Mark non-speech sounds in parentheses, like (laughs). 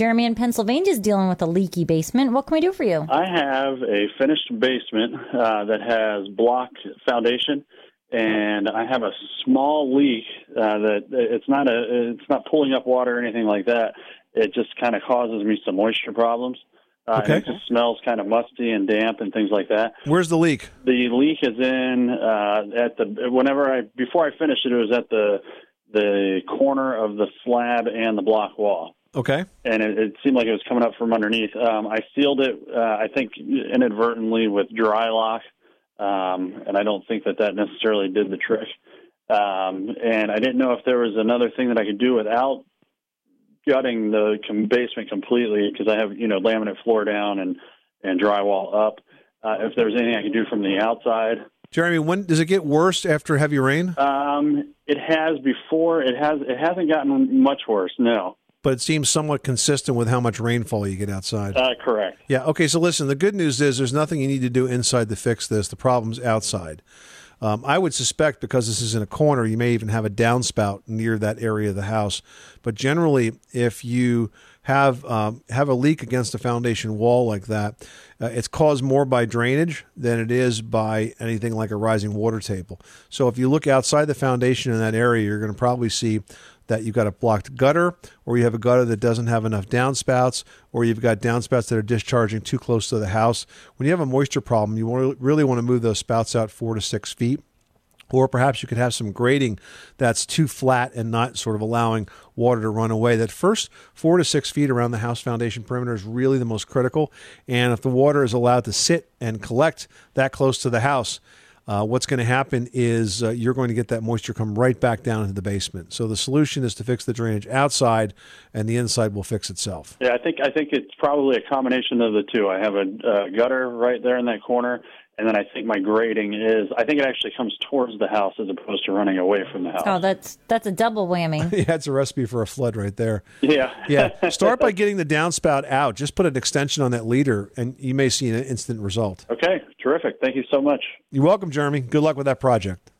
Jeremy in Pennsylvania is dealing with a leaky basement. What can we do for you? I have a finished basement uh, that has block foundation, and I have a small leak uh, that it's not a it's not pulling up water or anything like that. It just kind of causes me some moisture problems. Uh, Okay. It just smells kind of musty and damp and things like that. Where's the leak? The leak is in uh, at the whenever I before I finished it, it was at the the corner of the slab and the block wall Okay. and it, it seemed like it was coming up from underneath. Um, I sealed it, uh, I think, inadvertently with Drylok, um, and I don't think that that necessarily did the trick. Um, and I didn't know if there was another thing that I could do without gutting the com- basement completely because I have, you know, laminate floor down and and drywall up. Uh, if there was anything I could do from the outside, Jeremy, when does it get worse after heavy rain? um, it has before. It has. It hasn't gotten much worse. No, But it seems somewhat consistent with how much rainfall you get outside. uh, correct. Yeah. Okay. So listen, the good news is there's nothing you need to do inside to fix this. The problem's outside. Um, I would suspect because this is in a corner, you may even have a downspout near that area of the house. But generally, if you have um, have a leak against a foundation wall like that, uh, it's caused more by drainage than it is by anything like a rising water table. So if you look outside the foundation in that area, you're going to probably see that you've got a blocked gutter, or you have a gutter that doesn't have enough downspouts, or you've got downspouts that are discharging too close to the house. When you have a moisture problem, you really want to move those spouts out four to six feet. Or perhaps you could have some grading that's too flat and not sort of allowing water to run away. That first four to six feet around the house foundation perimeter is really the most critical. And if the water is allowed to sit and collect that close to the house, uh, what's going to happen is uh, you're going to get that moisture come right back down into the basement. So the solution is to fix the drainage outside, and the inside will fix itself. Yeah, I think I think it's probably a combination of the two. I have a uh, gutter right there in that corner, and then I think my grading is. I think it actually comes towards the house as opposed to running away from the house. Oh, that's that's a double whammy. (laughs) yeah, it's a recipe for a flood right there. Yeah, (laughs) Yeah. Start by getting the downspout out. Just put an extension on that leader, and you may see an instant result. Okay, terrific. Thank you so much. You're welcome, Jeremy. Good luck with that project.